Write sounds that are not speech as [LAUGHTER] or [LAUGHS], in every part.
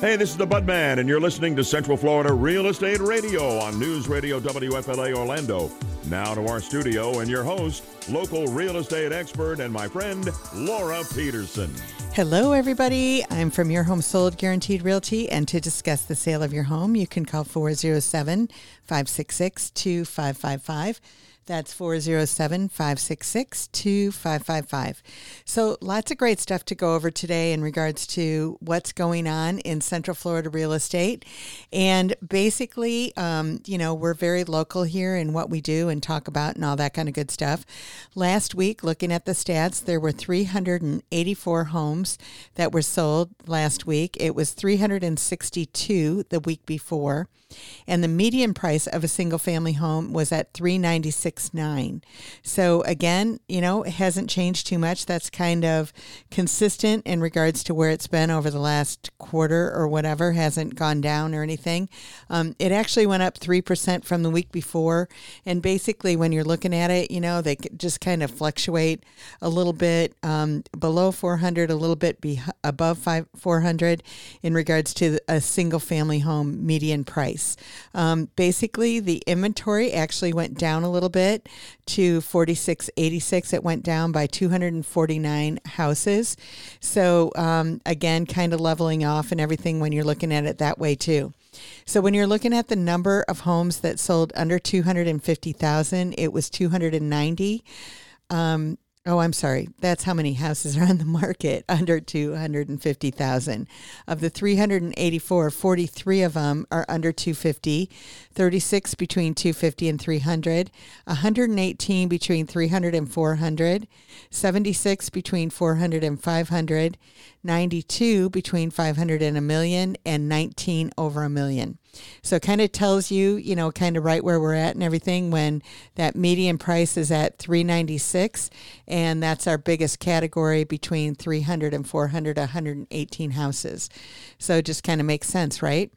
Hey, this is the Budman, and you're listening to Central Florida Real Estate Radio on News Radio WFLA Orlando. Now to our studio and your host, local real estate expert and my friend, Laura Peterson. Hello, everybody. I'm from Your Home Sold Guaranteed Realty, and to discuss the sale of your home, you can call 407 566 2555. That's 407 566 2555. So, lots of great stuff to go over today in regards to what's going on in Central Florida real estate. And basically, um, you know, we're very local here in what we do and talk about and all that kind of good stuff. Last week, looking at the stats, there were 384 homes that were sold last week. It was 362 the week before. And the median price of a single family home was at 396.9. So again, you know, it hasn't changed too much. That's kind of consistent in regards to where it's been over the last quarter or whatever, hasn't gone down or anything. Um, it actually went up 3% from the week before. And basically, when you're looking at it, you know, they just kind of fluctuate a little bit um, below 400, a little bit be above five, 400 in regards to a single family home median price. Um, basically, the inventory actually went down a little bit to 4686. It went down by 249 houses. So, um, again, kind of leveling off and everything when you're looking at it that way, too. So when you're looking at the number of homes that sold under 250,000, it was 290. Um, Oh, I'm sorry. That's how many houses are on the market [LAUGHS] under 250,000. Of the 384, 43 of them are under 250, 36 between 250 and 300, 118 between 300 and 400, 76 between 400 and 500, 92 between 500 and a million, and 19 over a million. So it kind of tells you, you know, kind of right where we're at and everything when that median price is at 396 and that's our biggest category between 300 and 400 118 houses. So it just kind of makes sense, right?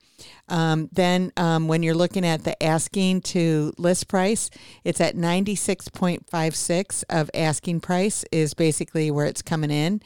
Um, then um, when you're looking at the asking to list price, it's at 96.56 of asking price is basically where it's coming in.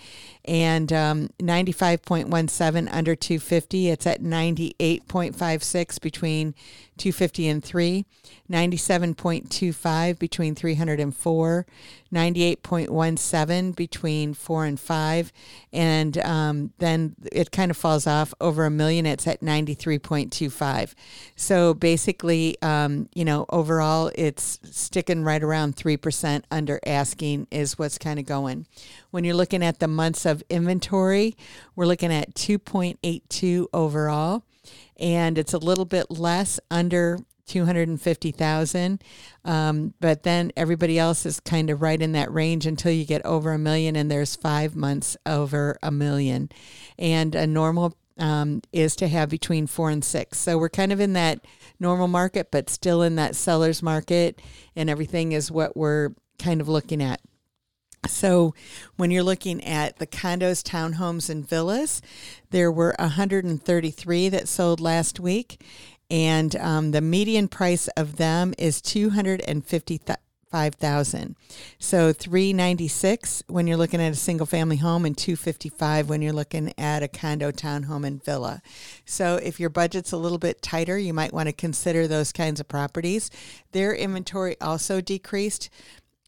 And um, 95.17 under 250, it's at 98.56 between 250 and 3, 97.25 between 300 and 4, 98.17 between 4 and 5, and um, then it kind of falls off over a million, it's at 93.25. So basically, um, you know, overall, it's sticking right around 3% under asking is what's kind of going. When you're looking at the months of inventory, we're looking at 2.82 overall, and it's a little bit less under 250,000. Um, but then everybody else is kind of right in that range until you get over a million, and there's five months over a million. And a normal um, is to have between four and six. So we're kind of in that normal market, but still in that seller's market, and everything is what we're kind of looking at. So, when you're looking at the condos, townhomes, and villas, there were 133 that sold last week, and um, the median price of them is 250 5,000. So 396 when you're looking at a single family home and 255 when you're looking at a condo, townhome and villa. So if your budget's a little bit tighter, you might want to consider those kinds of properties. Their inventory also decreased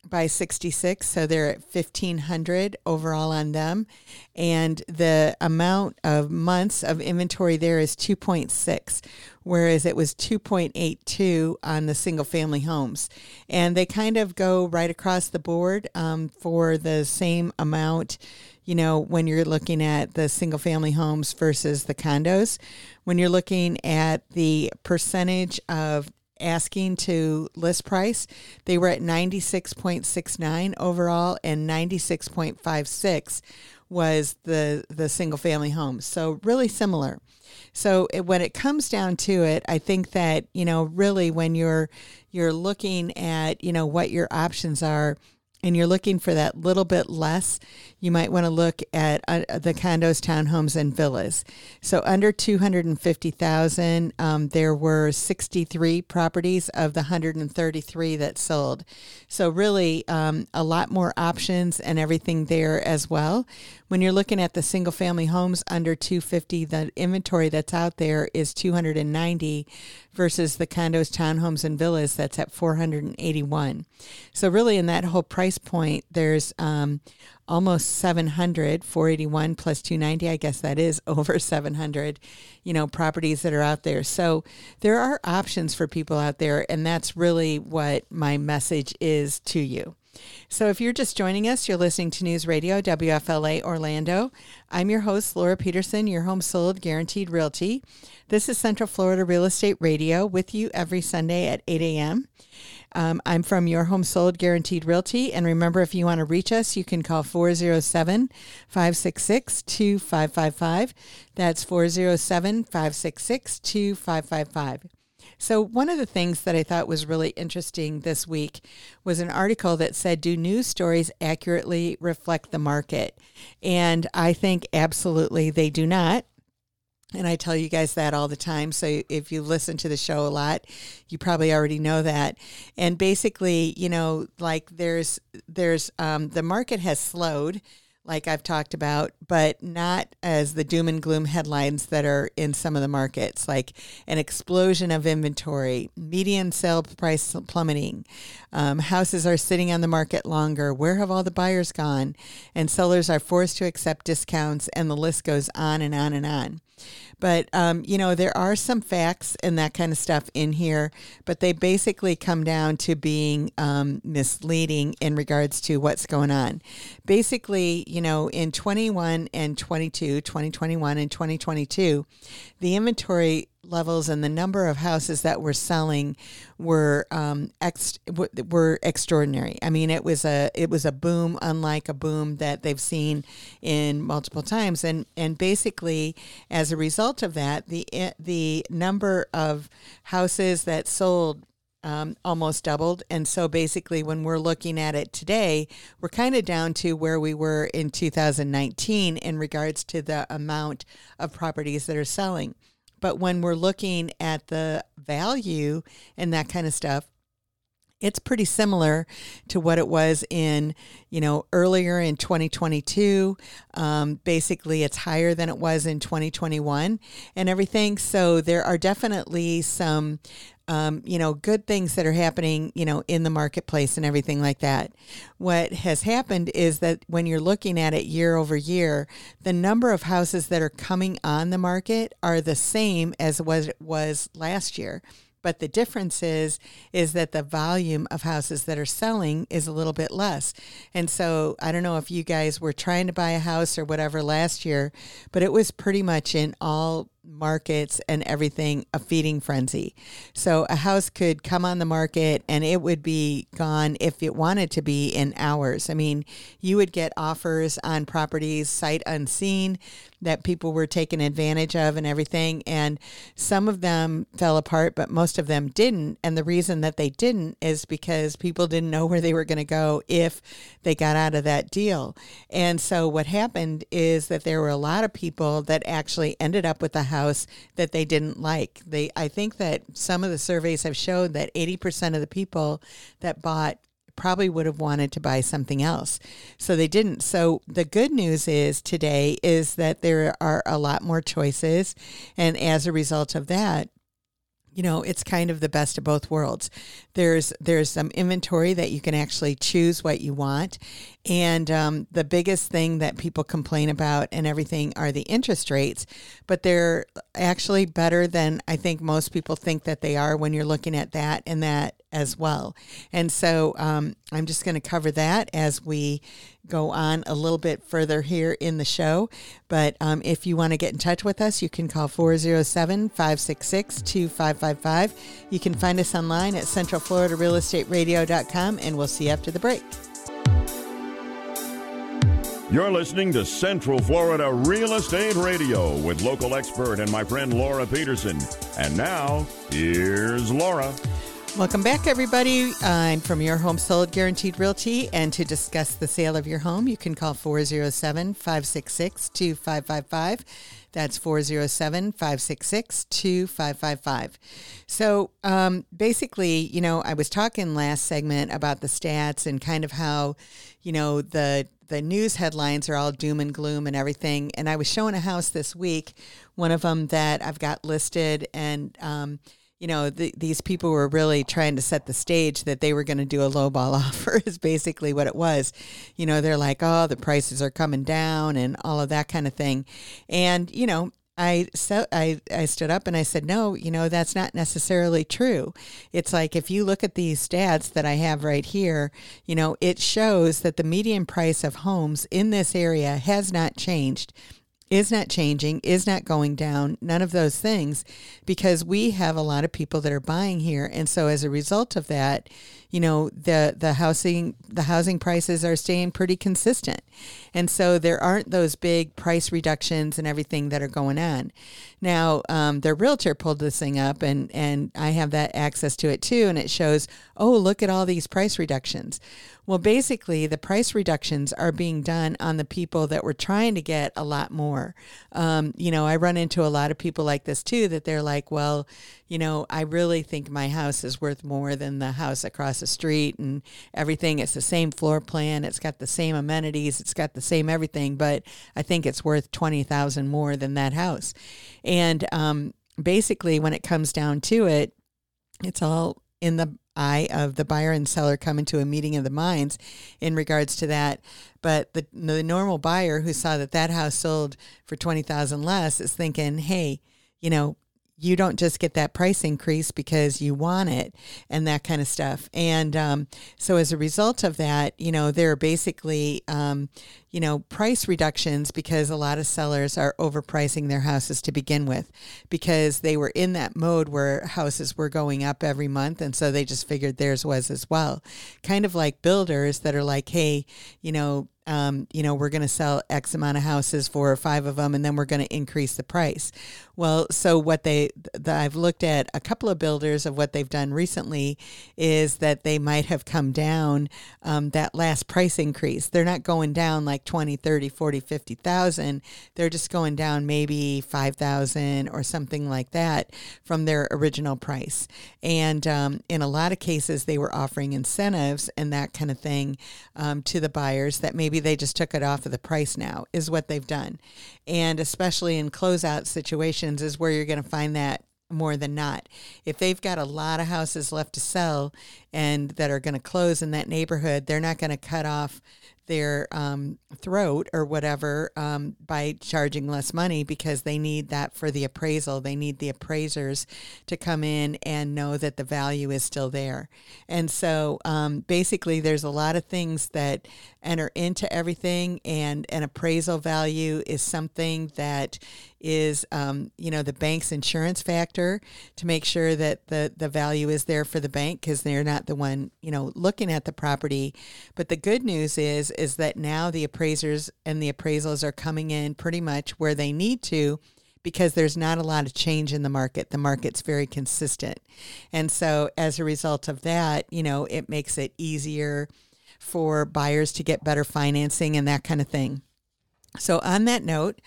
by 66 so they're at 1500 overall on them. And the amount of months of inventory there is 2.6 whereas it was 2.82 on the single family homes. And they kind of go right across the board um, for the same amount you know when you're looking at the single family homes versus the condos. When you're looking at the percentage of asking to list price. They were at 96.69 overall and 96.56 was the the single family homes. So really similar. So it, when it comes down to it, I think that, you know, really when you're you're looking at, you know, what your options are and you're looking for that little bit less, you might want to look at uh, the condos, townhomes, and villas. So under 250,000, um, there were 63 properties of the 133 that sold. So really um, a lot more options and everything there as well. When you're looking at the single family homes under 250, the inventory that's out there is 290 versus the condos, townhomes, and villas that's at 481. So really in that whole price point, there's um, almost 700 481 plus 290 i guess that is [LAUGHS] over 700 you know properties that are out there so there are options for people out there and that's really what my message is to you so if you're just joining us, you're listening to News Radio WFLA Orlando. I'm your host, Laura Peterson, your home sold guaranteed realty. This is Central Florida Real Estate Radio with you every Sunday at 8 a.m. Um, I'm from Your Home Sold Guaranteed Realty. And remember, if you want to reach us, you can call 407 566 2555. That's 407 566 2555. So, one of the things that I thought was really interesting this week was an article that said, Do news stories accurately reflect the market? And I think absolutely they do not. And I tell you guys that all the time. So if you listen to the show a lot, you probably already know that. And basically, you know, like there's there's um, the market has slowed like I've talked about, but not as the doom and gloom headlines that are in some of the markets, like an explosion of inventory, median sale price plummeting, um, houses are sitting on the market longer. Where have all the buyers gone? And sellers are forced to accept discounts, and the list goes on and on and on. But, um, you know, there are some facts and that kind of stuff in here, but they basically come down to being um, misleading in regards to what's going on. Basically, you know, in 21 and 22, 2021 and 2022, the inventory levels and the number of houses that were selling were um, ex- were extraordinary. I mean, it was a it was a boom, unlike a boom that they've seen in multiple times. And and basically, as a result of that, the the number of houses that sold um, almost doubled. And so basically, when we're looking at it today, we're kind of down to where we were in 2019 in regards to the amount of properties that are selling. But when we're looking at the value and that kind of stuff, it's pretty similar to what it was in, you know, earlier in 2022. Um, basically, it's higher than it was in 2021 and everything. So there are definitely some um, you know, good things that are happening, you know, in the marketplace and everything like that. What has happened is that when you're looking at it year over year, the number of houses that are coming on the market are the same as what it was last year. But the difference is is that the volume of houses that are selling is a little bit less. And so I don't know if you guys were trying to buy a house or whatever last year, but it was pretty much in all markets and everything a feeding frenzy. So a house could come on the market and it would be gone if it wanted to be in hours. I mean, you would get offers on properties sight unseen that people were taking advantage of and everything and some of them fell apart but most of them didn't and the reason that they didn't is because people didn't know where they were going to go if they got out of that deal. And so what happened is that there were a lot of people that actually ended up with a house house that they didn't like. They I think that some of the surveys have showed that 80% of the people that bought probably would have wanted to buy something else. So they didn't. So the good news is today is that there are a lot more choices and as a result of that, you know it's kind of the best of both worlds there's there's some inventory that you can actually choose what you want and um, the biggest thing that people complain about and everything are the interest rates but they're actually better than i think most people think that they are when you're looking at that and that as well and so um, i'm just going to cover that as we go on a little bit further here in the show. But um, if you want to get in touch with us, you can call 407 566 2555. You can find us online at centralfloridarealestateradio.com, and we'll see you after the break. You're listening to Central Florida Real Estate Radio with local expert and my friend Laura Peterson. And now, here's Laura. Welcome back, everybody. I'm from Your Home Sold Guaranteed Realty. And to discuss the sale of your home, you can call 407 566 2555. That's 407 566 2555. So um, basically, you know, I was talking last segment about the stats and kind of how, you know, the the news headlines are all doom and gloom and everything. And I was showing a house this week, one of them that I've got listed, and um, you know, the, these people were really trying to set the stage that they were going to do a lowball [LAUGHS] offer is basically what it was. You know, they're like, oh, the prices are coming down and all of that kind of thing. And, you know, I so I, I stood up and I said, no, you know, that's not necessarily true. It's like if you look at these stats that I have right here, you know, it shows that the median price of homes in this area has not changed is not changing, is not going down, none of those things, because we have a lot of people that are buying here. And so as a result of that, you know, the, the housing the housing prices are staying pretty consistent. And so there aren't those big price reductions and everything that are going on. Now, um, their realtor pulled this thing up and, and I have that access to it too, and it shows, oh, look at all these price reductions. Well, basically, the price reductions are being done on the people that were trying to get a lot more. Um, you know, I run into a lot of people like this too that they're like, well, you know, I really think my house is worth more than the house across the street and everything. It's the same floor plan, it's got the same amenities, it's got the same everything, but I think it's worth 20,000 more than that house. And um, basically, when it comes down to it, it's all in the eye of the buyer and seller coming to a meeting of the minds in regards to that. But the, the normal buyer who saw that that house sold for 20,000 less is thinking, hey, you know, you don't just get that price increase because you want it and that kind of stuff. And um, so as a result of that, you know, there are basically, um, you know, price reductions because a lot of sellers are overpricing their houses to begin with because they were in that mode where houses were going up every month. And so they just figured theirs was as well. Kind of like builders that are like, hey, you know, um, you know, we're going to sell X amount of houses, four or five of them, and then we're going to increase the price. Well, so what they, the, I've looked at a couple of builders of what they've done recently is that they might have come down um, that last price increase. They're not going down like 20, 30, 40, 50,000. They're just going down maybe 5,000 or something like that from their original price. And um, in a lot of cases, they were offering incentives and that kind of thing um, to the buyers that maybe they just took it off of the price now, is what they've done. And especially in closeout situations, is where you're going to find that more than not. If they've got a lot of houses left to sell and that are going to close in that neighborhood, they're not going to cut off their um, throat or whatever um, by charging less money because they need that for the appraisal. They need the appraisers to come in and know that the value is still there. And so um, basically, there's a lot of things that enter into everything, and an appraisal value is something that is um, you know the bank's insurance factor to make sure that the the value is there for the bank because they're not the one you know looking at the property but the good news is is that now the appraisers and the appraisals are coming in pretty much where they need to because there's not a lot of change in the market. The market's very consistent. And so as a result of that, you know, it makes it easier for buyers to get better financing and that kind of thing. So, on that note,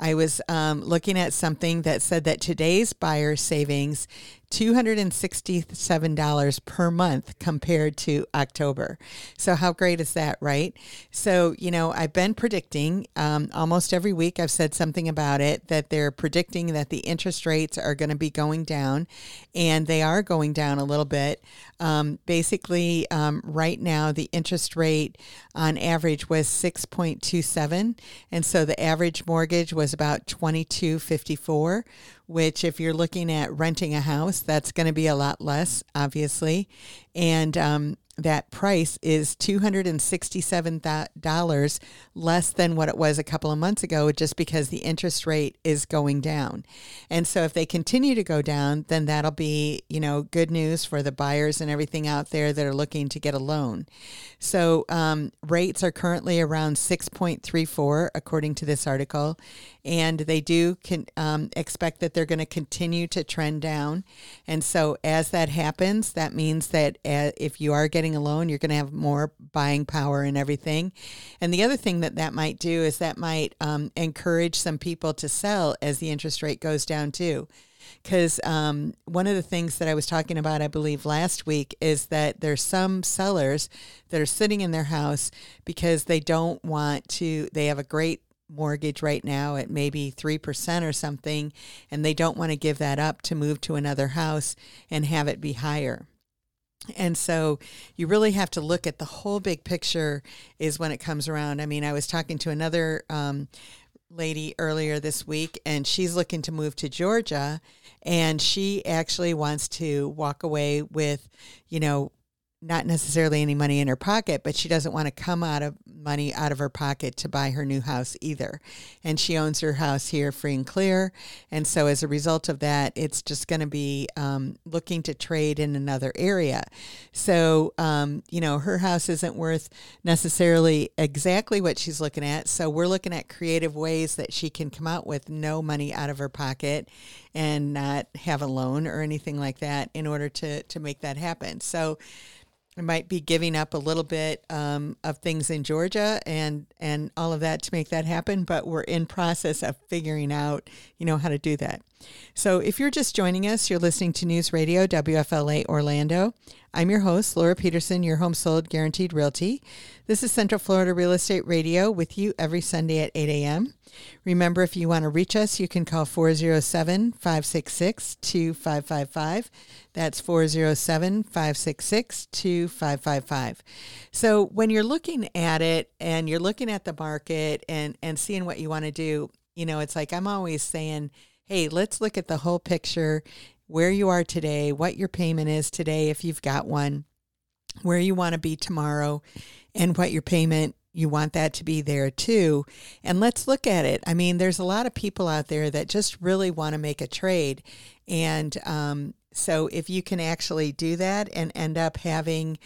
I was um, looking at something that said that today's buyer savings $267 per month compared to October. So, how great is that, right? So, you know, I've been predicting um, almost every week, I've said something about it that they're predicting that the interest rates are going to be going down, and they are going down a little bit. Um, basically, um, right now, the interest rate on average was 6.27, and so the average mortgage was about 2254 which if you're looking at renting a house, that's going to be a lot less, obviously. And um, that price is $267 less than what it was a couple of months ago just because the interest rate is going down. And so if they continue to go down, then that'll be, you know, good news for the buyers and everything out there that are looking to get a loan. So um, rates are currently around 6.34 according to this article and they do can, um, expect that they're going to continue to trend down. And so, as that happens, that means that uh, if you are getting a loan, you're going to have more buying power and everything. And the other thing that that might do is that might um, encourage some people to sell as the interest rate goes down too because um, one of the things that I was talking about, I believe, last week is that there's some sellers that are sitting in their house because they don't want to, they have a great mortgage right now at maybe 3% or something, and they don't want to give that up to move to another house and have it be higher. And so you really have to look at the whole big picture is when it comes around. I mean, I was talking to another um, lady earlier this week, and she's looking to move to Georgia, and she actually wants to walk away with, you know, not necessarily any money in her pocket, but she doesn't want to come out of money out of her pocket to buy her new house either. And she owns her house here free and clear. And so as a result of that, it's just going to be um, looking to trade in another area. So, um, you know, her house isn't worth necessarily exactly what she's looking at. So we're looking at creative ways that she can come out with no money out of her pocket and not have a loan or anything like that in order to, to make that happen. So, might be giving up a little bit um, of things in Georgia and and all of that to make that happen, but we're in process of figuring out, you know, how to do that. So if you're just joining us, you're listening to News Radio WFLA Orlando. I'm your host, Laura Peterson, your home sold guaranteed realty. This is Central Florida Real Estate Radio with you every Sunday at 8 a.m. Remember, if you want to reach us, you can call 407 566 2555. That's 407 566 2555. So when you're looking at it and you're looking at the market and, and seeing what you want to do, you know, it's like I'm always saying, hey, let's look at the whole picture where you are today, what your payment is today, if you've got one, where you want to be tomorrow, and what your payment you want that to be there too. And let's look at it. I mean, there's a lot of people out there that just really want to make a trade. And um, so if you can actually do that and end up having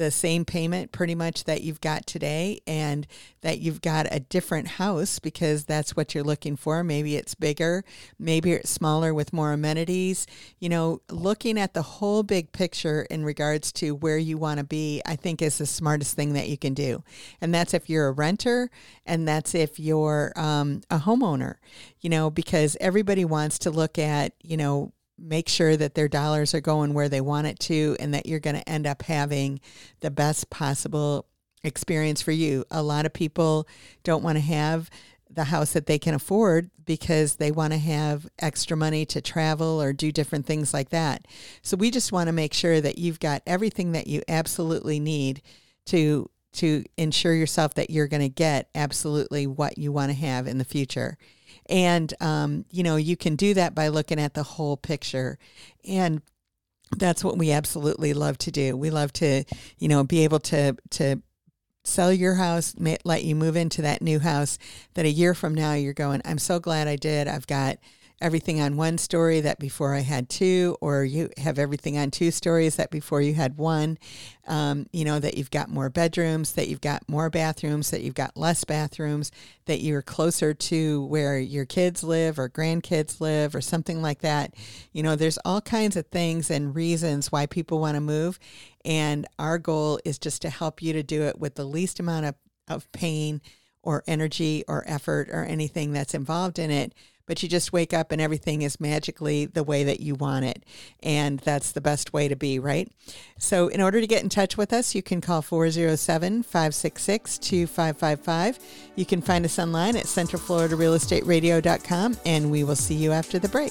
the same payment pretty much that you've got today and that you've got a different house because that's what you're looking for. Maybe it's bigger, maybe it's smaller with more amenities. You know, looking at the whole big picture in regards to where you want to be, I think is the smartest thing that you can do. And that's if you're a renter and that's if you're um, a homeowner, you know, because everybody wants to look at, you know, make sure that their dollars are going where they want it to and that you're going to end up having the best possible experience for you. A lot of people don't want to have the house that they can afford because they want to have extra money to travel or do different things like that. So we just want to make sure that you've got everything that you absolutely need to to ensure yourself that you're going to get absolutely what you want to have in the future. And, um, you know, you can do that by looking at the whole picture. And that's what we absolutely love to do. We love to, you know, be able to, to, sell your house, let you move into that new house that a year from now you're going, I'm so glad I did. I've got everything on one story that before I had two, or you have everything on two stories that before you had one. Um, you know, that you've got more bedrooms, that you've got more bathrooms, that you've got less bathrooms, that you're closer to where your kids live or grandkids live or something like that. You know, there's all kinds of things and reasons why people want to move. And our goal is just to help you to do it with the least amount of, of pain or energy or effort or anything that's involved in it but you just wake up and everything is magically the way that you want it. And that's the best way to be, right? So, in order to get in touch with us, you can call 407 566 2555. You can find us online at centralfloridarealestateradio.com, and we will see you after the break.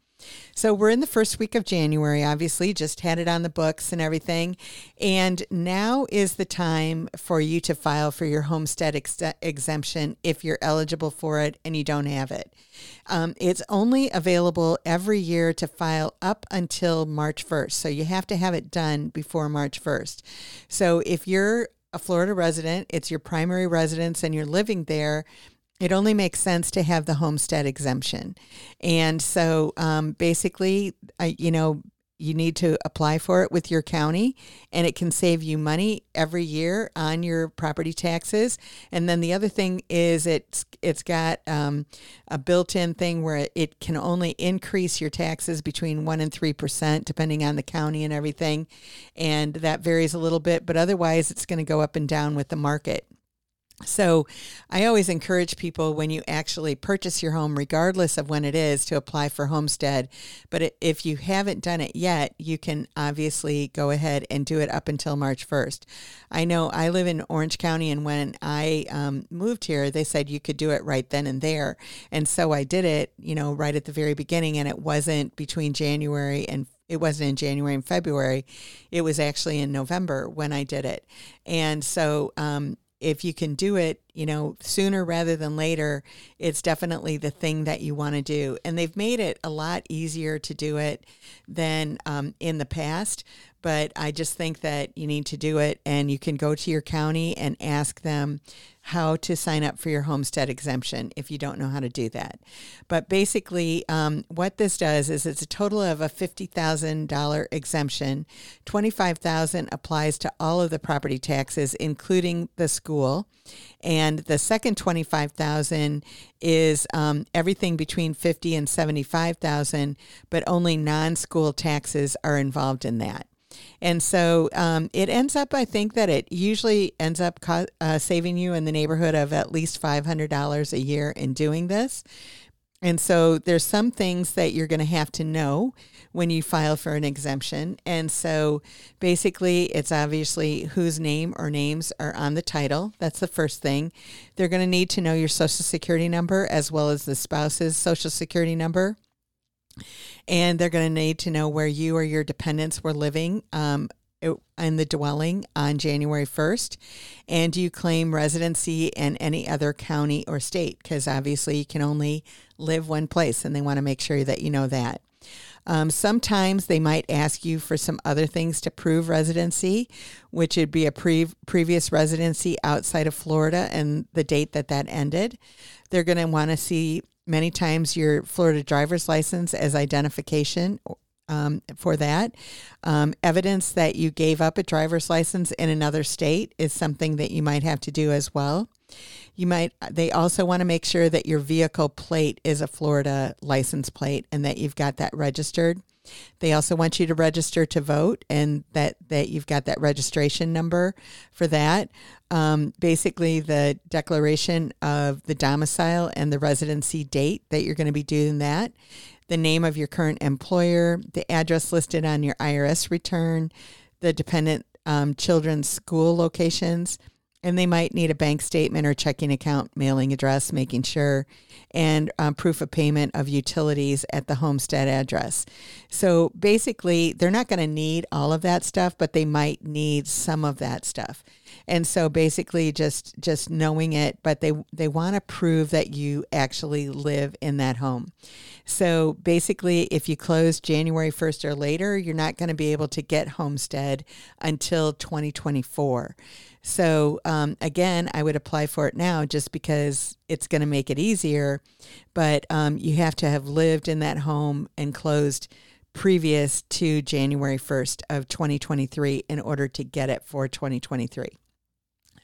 So we're in the first week of January, obviously, just had it on the books and everything. And now is the time for you to file for your homestead ex- exemption if you're eligible for it and you don't have it. Um, it's only available every year to file up until March 1st. So you have to have it done before March 1st. So if you're a Florida resident, it's your primary residence, and you're living there, it only makes sense to have the homestead exemption. And so um, basically, I, you know, you need to apply for it with your county and it can save you money every year on your property taxes. And then the other thing is it's it's got um, a built-in thing where it can only increase your taxes between 1 and 3% depending on the county and everything. And that varies a little bit but otherwise it's going to go up and down with the market so, I always encourage people when you actually purchase your home, regardless of when it is, to apply for homestead. But if you haven't done it yet, you can obviously go ahead and do it up until March 1st. I know I live in Orange County, and when I um, moved here, they said you could do it right then and there. And so I did it, you know, right at the very beginning, and it wasn't between January and it wasn't in January and February. It was actually in November when I did it. And so um, if you can do it, you know, sooner rather than later, it's definitely the thing that you want to do. And they've made it a lot easier to do it than um, in the past. But I just think that you need to do it, and you can go to your county and ask them how to sign up for your homestead exemption if you don't know how to do that. But basically, um, what this does is it's a total of a $50,000 exemption. 25000 applies to all of the property taxes, including the school. And the second 25000 is um, everything between 50 and 75000 but only non-school taxes are involved in that. And so um, it ends up, I think that it usually ends up co- uh, saving you in the neighborhood of at least $500 a year in doing this. And so there's some things that you're going to have to know when you file for an exemption. And so basically, it's obviously whose name or names are on the title. That's the first thing. They're going to need to know your social security number as well as the spouse's social security number and they're going to need to know where you or your dependents were living um, in the dwelling on January 1st. And do you claim residency in any other county or state? Because obviously you can only live one place, and they want to make sure that you know that. Um, sometimes they might ask you for some other things to prove residency, which would be a pre- previous residency outside of Florida and the date that that ended. They're going to want to see many times your Florida driver's license as identification um, for that. Um, evidence that you gave up a driver's license in another state is something that you might have to do as well. You might. They also want to make sure that your vehicle plate is a Florida license plate and that you've got that registered. They also want you to register to vote and that, that you've got that registration number for that. Um, basically, the declaration of the domicile and the residency date that you're going to be doing that, the name of your current employer, the address listed on your IRS return, the dependent um, children's school locations, and they might need a bank statement or checking account mailing address, making sure, and um, proof of payment of utilities at the homestead address. So basically, they're not going to need all of that stuff, but they might need some of that stuff. And so basically, just just knowing it, but they they want to prove that you actually live in that home. So basically, if you close January 1st or later, you're not going to be able to get homestead until 2024. So um, again, I would apply for it now just because it's going to make it easier. But um, you have to have lived in that home and closed previous to January 1st of 2023 in order to get it for 2023.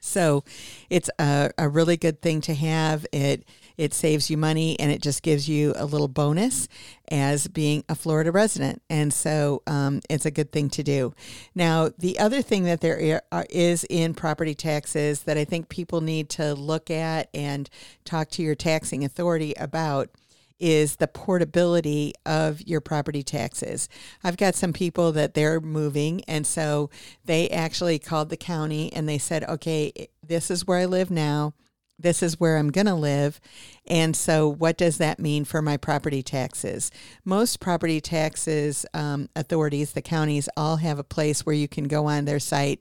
So it's a, a really good thing to have. It it saves you money and it just gives you a little bonus as being a Florida resident. And so um, it's a good thing to do. Now, the other thing that there is in property taxes that I think people need to look at and talk to your taxing authority about is the portability of your property taxes. I've got some people that they're moving, and so they actually called the county and they said, okay, this is where I live now this is where I'm going to live. And so, what does that mean for my property taxes? Most property taxes um, authorities, the counties, all have a place where you can go on their site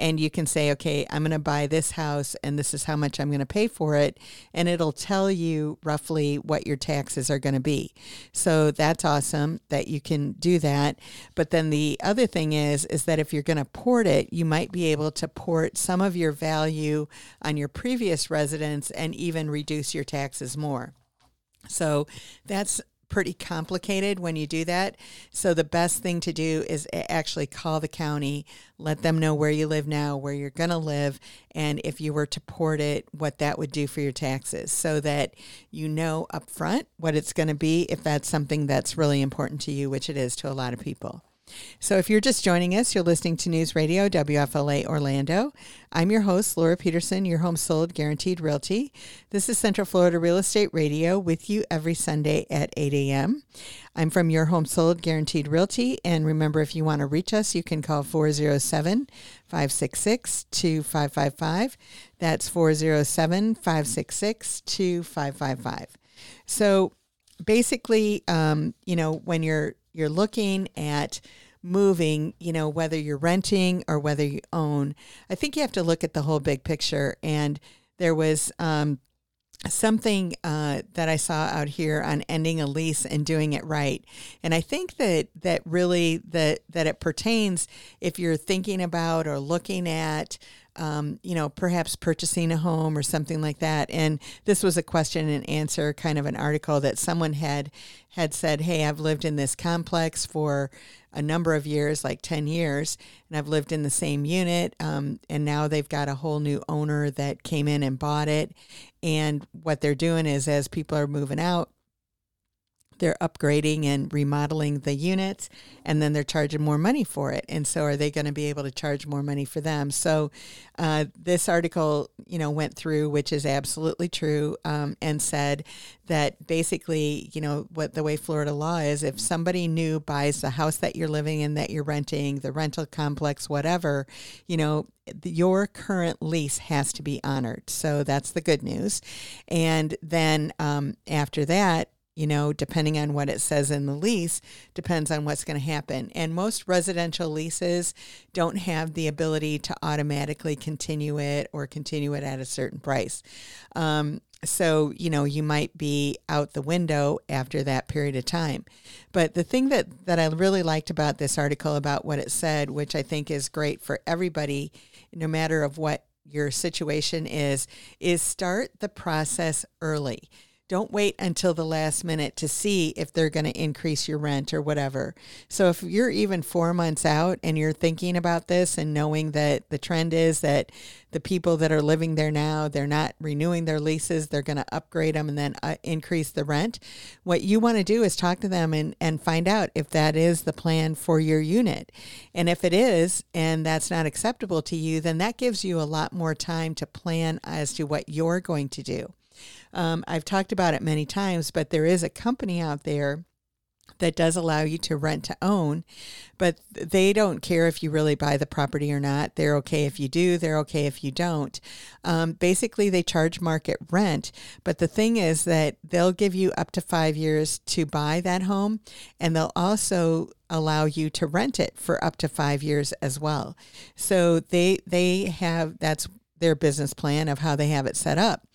and you can say, okay, I'm going to buy this house and this is how much I'm going to pay for it. And it'll tell you roughly what your taxes are going to be. So, that's awesome that you can do that. But then the other thing is, is that if you're going to port it, you might be able to port some of your value on your previous residence and even reduce your taxes more. So that's pretty complicated when you do that. So the best thing to do is actually call the county, let them know where you live now, where you're going to live, and if you were to port it, what that would do for your taxes so that you know up front what it's going to be if that's something that's really important to you, which it is to a lot of people. So, if you're just joining us, you're listening to News Radio WFLA Orlando. I'm your host, Laura Peterson, your home sold guaranteed realty. This is Central Florida Real Estate Radio with you every Sunday at 8 a.m. I'm from Your Home Sold Guaranteed Realty. And remember, if you want to reach us, you can call 407 566 2555. That's 407 566 2555. So, basically, um, you know, when you're you're looking at moving, you know, whether you're renting or whether you own, I think you have to look at the whole big picture. And there was um, something uh, that I saw out here on ending a lease and doing it right, and I think that that really that that it pertains if you're thinking about or looking at um, you know, perhaps purchasing a home or something like that. And this was a question and answer kind of an article that someone had had said, "Hey, I've lived in this complex for a number of years, like ten years, and I've lived in the same unit. Um, and now they've got a whole new owner that came in and bought it. And what they're doing is, as people are moving out, they're upgrading and remodeling the units and then they're charging more money for it. And so are they going to be able to charge more money for them? So uh, this article you know went through which is absolutely true um, and said that basically you know what the way florida law is if somebody new buys the house that you're living in that you're renting the rental complex whatever you know your current lease has to be honored. So that's the good news. And then um, after that you know, depending on what it says in the lease, depends on what's going to happen. And most residential leases don't have the ability to automatically continue it or continue it at a certain price. Um, so, you know, you might be out the window after that period of time. But the thing that, that I really liked about this article about what it said, which I think is great for everybody, no matter of what your situation is, is start the process early. Don't wait until the last minute to see if they're going to increase your rent or whatever. So if you're even four months out and you're thinking about this and knowing that the trend is that the people that are living there now, they're not renewing their leases, they're going to upgrade them and then uh, increase the rent. What you want to do is talk to them and, and find out if that is the plan for your unit. And if it is, and that's not acceptable to you, then that gives you a lot more time to plan as to what you're going to do. Um, I've talked about it many times, but there is a company out there that does allow you to rent to own, but they don't care if you really buy the property or not. They're okay if you do, they're okay if you don't. Um, basically, they charge market rent, but the thing is that they'll give you up to five years to buy that home, and they'll also allow you to rent it for up to five years as well. So they they have that's their business plan of how they have it set up.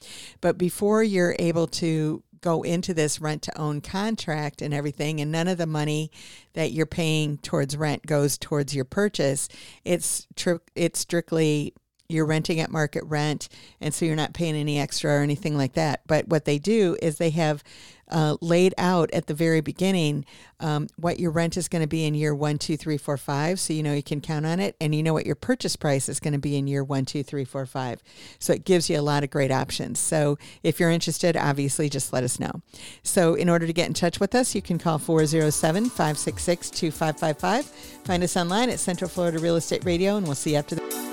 But before you're able to go into this rent to own contract and everything, and none of the money that you're paying towards rent goes towards your purchase, it's tr- it's strictly you're renting at market rent, and so you're not paying any extra or anything like that. But what they do is they have uh, laid out at the very beginning um, what your rent is going to be in year one, two, three, four, five. So you know you can count on it, and you know what your purchase price is going to be in year one, two, three, four, five. So it gives you a lot of great options. So if you're interested, obviously just let us know. So in order to get in touch with us, you can call 407 566 2555. Find us online at Central Florida Real Estate Radio, and we'll see you after the.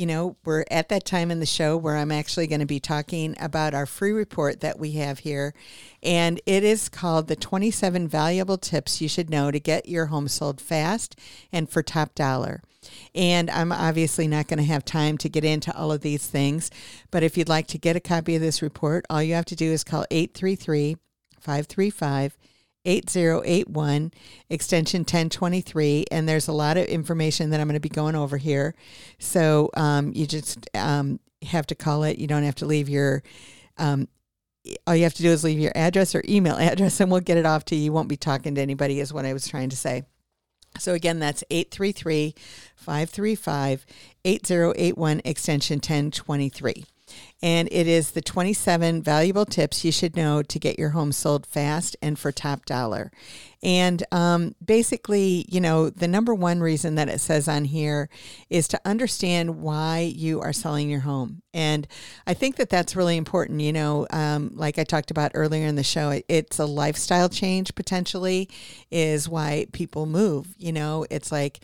you know, we're at that time in the show where I'm actually going to be talking about our free report that we have here. And it is called The 27 Valuable Tips You Should Know to Get Your Home Sold Fast and for Top Dollar. And I'm obviously not going to have time to get into all of these things. But if you'd like to get a copy of this report, all you have to do is call 833 535 8081 extension 1023 and there's a lot of information that i'm going to be going over here. So um, you just um, have to call it. You don't have to leave your um, all you have to do is leave your address or email [LAUGHS] address and we'll get it off to you. You won't be talking to anybody is what i was trying to say. So again, that's 833 535 8081 extension 1023. And it is the 27 valuable tips you should know to get your home sold fast and for top dollar. And um, basically, you know, the number one reason that it says on here is to understand why you are selling your home. And I think that that's really important. You know, um, like I talked about earlier in the show, it's a lifestyle change potentially, is why people move. You know, it's like,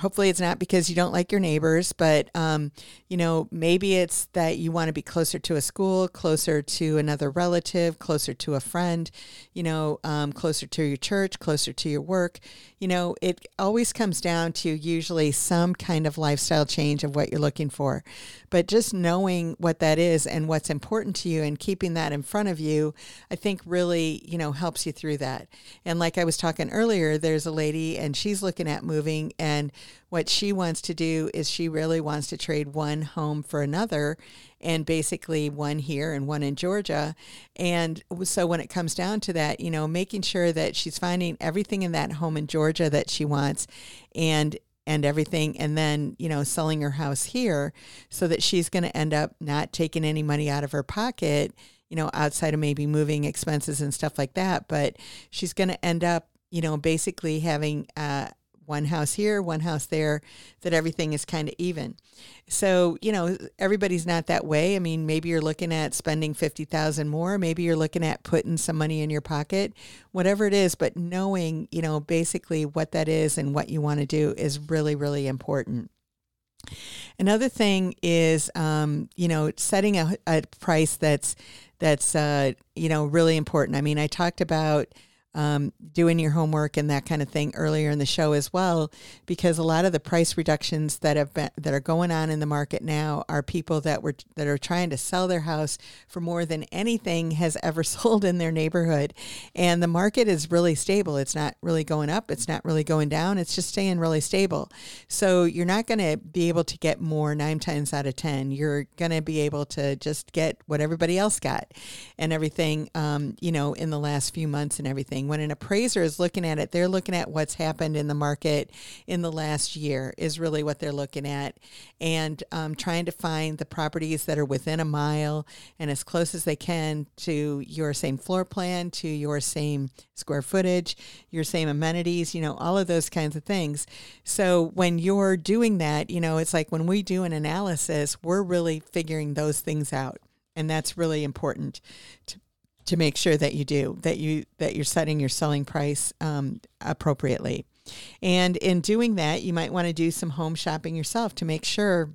hopefully it's not because you don't like your neighbors but um, you know maybe it's that you want to be closer to a school closer to another relative closer to a friend you know um, closer to your church closer to your work. You know it always comes down to usually some kind of lifestyle change of what you're looking for. But just knowing what that is and what's important to you and keeping that in front of you i think really you know helps you through that. And like i was talking earlier there's a lady and she's looking at moving and what she wants to do is she really wants to trade one home for another and basically one here and one in Georgia. And so when it comes down to that, you know, making sure that she's finding everything in that home in Georgia that she wants and and everything and then you know selling her house here so that she's going to end up not taking any money out of her pocket you know outside of maybe moving expenses and stuff like that but she's going to end up you know basically having uh, one house here, one house there, that everything is kind of even. So, you know, everybody's not that way. I mean, maybe you're looking at spending 50,000 more, maybe you're looking at putting some money in your pocket, whatever it is, but knowing, you know, basically what that is and what you want to do is really really important. Another thing is, um, you know, setting a, a price that's that's uh, you know really important. I mean, I talked about um, doing your homework and that kind of thing earlier in the show as well, because a lot of the price reductions that have been that are going on in the market now are people that were that are trying to sell their house for more than anything has ever [LAUGHS] sold in their neighborhood, and the market is really stable. It's not really going up. It's not really going down. It's just staying really stable. So you're not going to be able to get more nine times out of ten. You're going to be able to just get what everybody else got, and everything. Um, you know, in the last few months and everything when an appraiser is looking at it, they're looking at what's happened in the market in the last year, is really what they're looking at, and um, trying to find the properties that are within a mile and as close as they can to your same floor plan, to your same square footage, your same amenities, you know, all of those kinds of things. So when you're doing that, you know, it's like when we do an analysis, we're really figuring those things out. And that's really important to, to make sure that you do that you that you're setting your selling price um, appropriately. And in doing that you might want to do some home shopping yourself to make sure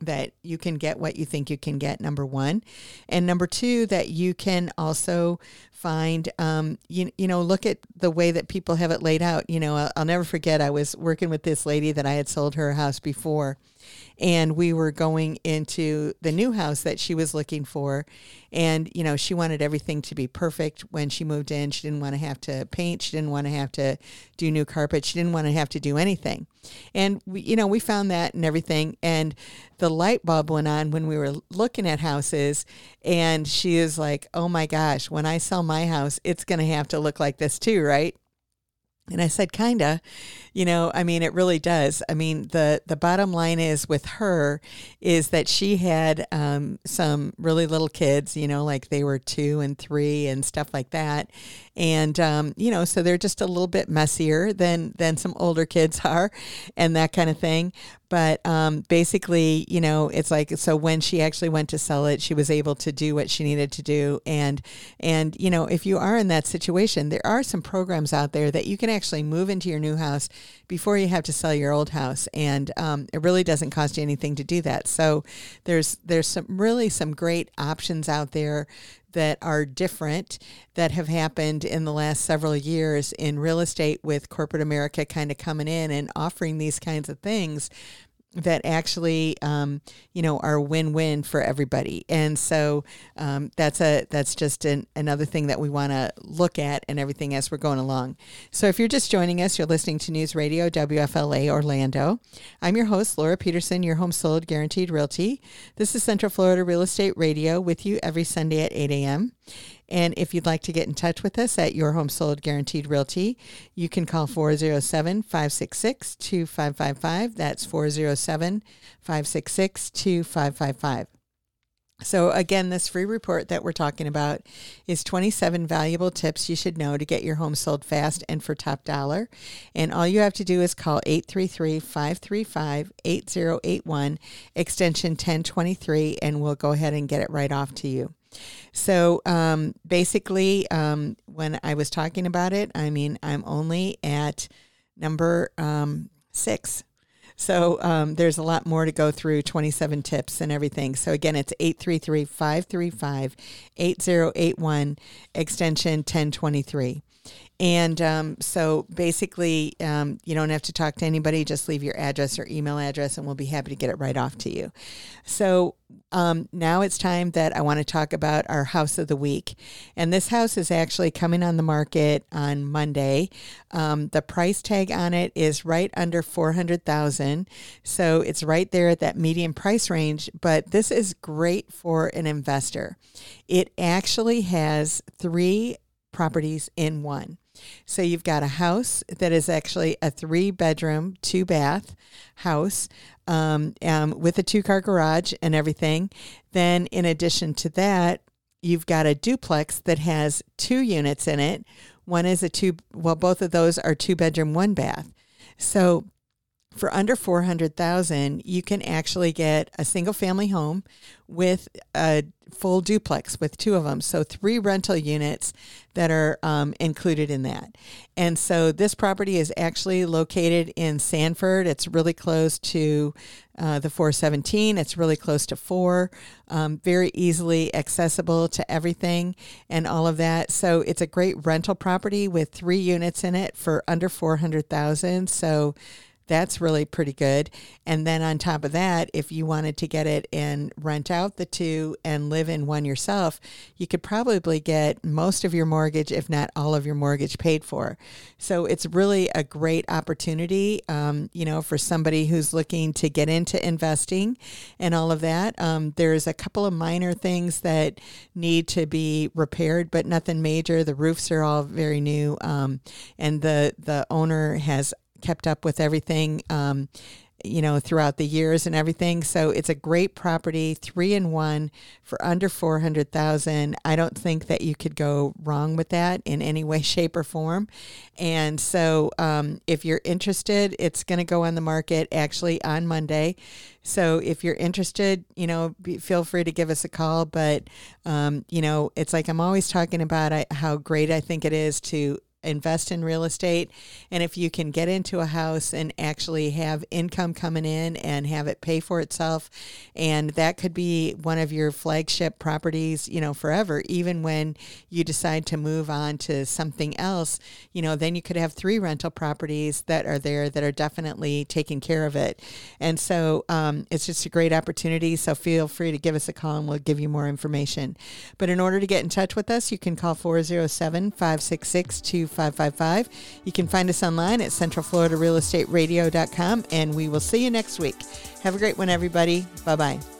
that you can get what you think you can get number one. And number two that you can also find um, you, you know look at the way that people have it laid out. You know I'll, I'll never forget i was working with this lady that i had sold her house before and we were going into the new house that she was looking for. And you know she wanted everything to be perfect when she moved in. She didn't want to have to paint. She didn't want to have to do new carpet. She didn't want to have to do anything. And we, you know we found that and everything. And the light bulb went on when we were looking at houses and she is like oh my gosh when i sell my house it's going to have to look like this too right? And I said, kinda. You know, I mean, it really does. I mean, the the bottom line is with her is that she had um, some really little kids. You know, like they were two and three and stuff like that, and um, you know, so they're just a little bit messier than than some older kids [LAUGHS] are, and that kind of thing. But um, basically, you know, it's like so when she actually went to sell it, she was able to do what she needed to do, and and you know, if you are in that situation, there are some programs out there that you can actually move into your new house before you have to sell your old house, and um, it really doesn't cost you anything to do that. So there's there's some really some great options out there that are different that have happened in the last several years in real estate with corporate America kind of coming in and offering these kinds of things that actually um, you know are win-win for everybody. And so um, that's a that's just an, another thing that we want to look at and everything as we're going along. So if you're just joining us you're listening to news radio wfla orlando. I'm your host laura peterson your home sold guaranteed realty. This is central florida real estate radio with you every sunday at 8 a.m and if you'd like to get in touch with us at Your Home Sold Guaranteed Realty, you can call 407 566 2555. That's 407 566 2555. So, again, this free report that we're talking about is 27 valuable tips you should know to get your home sold fast and for top dollar. And all you have to do is call 833 535 8081, extension 1023, and we'll go ahead and get it right off to you. So um, basically, um, when I was talking about it, I mean, I'm only at number um, six. So um, there's a lot more to go through 27 tips and everything. So again, it's 833 535 8081, extension 1023. And um, so basically, um, you don't have to talk to anybody. Just leave your address or email address, and we'll be happy to get it right off to you. So um, now it's time that I want to talk about our house of the week. And this house is actually coming on the market on Monday. Um, the price tag on it is right under 400000 So it's right there at that median price range. But this is great for an investor. It actually has three properties in one. So you've got a house that is actually a three bedroom, two bath house um, um, with a two car garage and everything. Then, in addition to that, you've got a duplex that has two units in it. One is a two, well, both of those are two bedroom, one bath. So for under 400,000, you can actually get a single family home with a full duplex with two of them. So three rental units that are um, included in that. And so this property is actually located in Sanford. It's really close to uh, the 417. It's really close to four, um, very easily accessible to everything and all of that. So it's a great rental property with three units in it for under 400,000. So that's really pretty good. And then on top of that, if you wanted to get it and rent out the two and live in one yourself, you could probably get most of your mortgage, if not all of your mortgage, paid for. So it's really a great opportunity, um, you know, for somebody who's looking to get into investing and all of that. Um, there's a couple of minor things that need to be repaired, but nothing major. The roofs are all very new, um, and the the owner has kept up with everything. Um, you know, throughout the years and everything. So it's a great property, three in one for under 400,000. I don't think that you could go wrong with that in any way, [LAUGHS] shape, or form. And so um, if you're interested, it's going to go on the market actually on Monday. So if you're interested, you know, be, feel free to give us a call. But, um, you know, it's like I'm always talking about I, how great I think it is to invest in real estate. And if you can get into a house and actually have income coming in and have it pay for itself, and that could be one of your flagship properties, you know, forever, even when you decide to move on to something else, you know, then you could have three rental properties that are there that are definitely taking care of it. And so um, it's just a great opportunity. So feel free to give us a call and we'll give you more information. But in order to get in touch with us, you can call 407 566 555. You can find us online at centralfloridarealestateradio.com, and we will see you next week. Have a great one, everybody. Bye bye.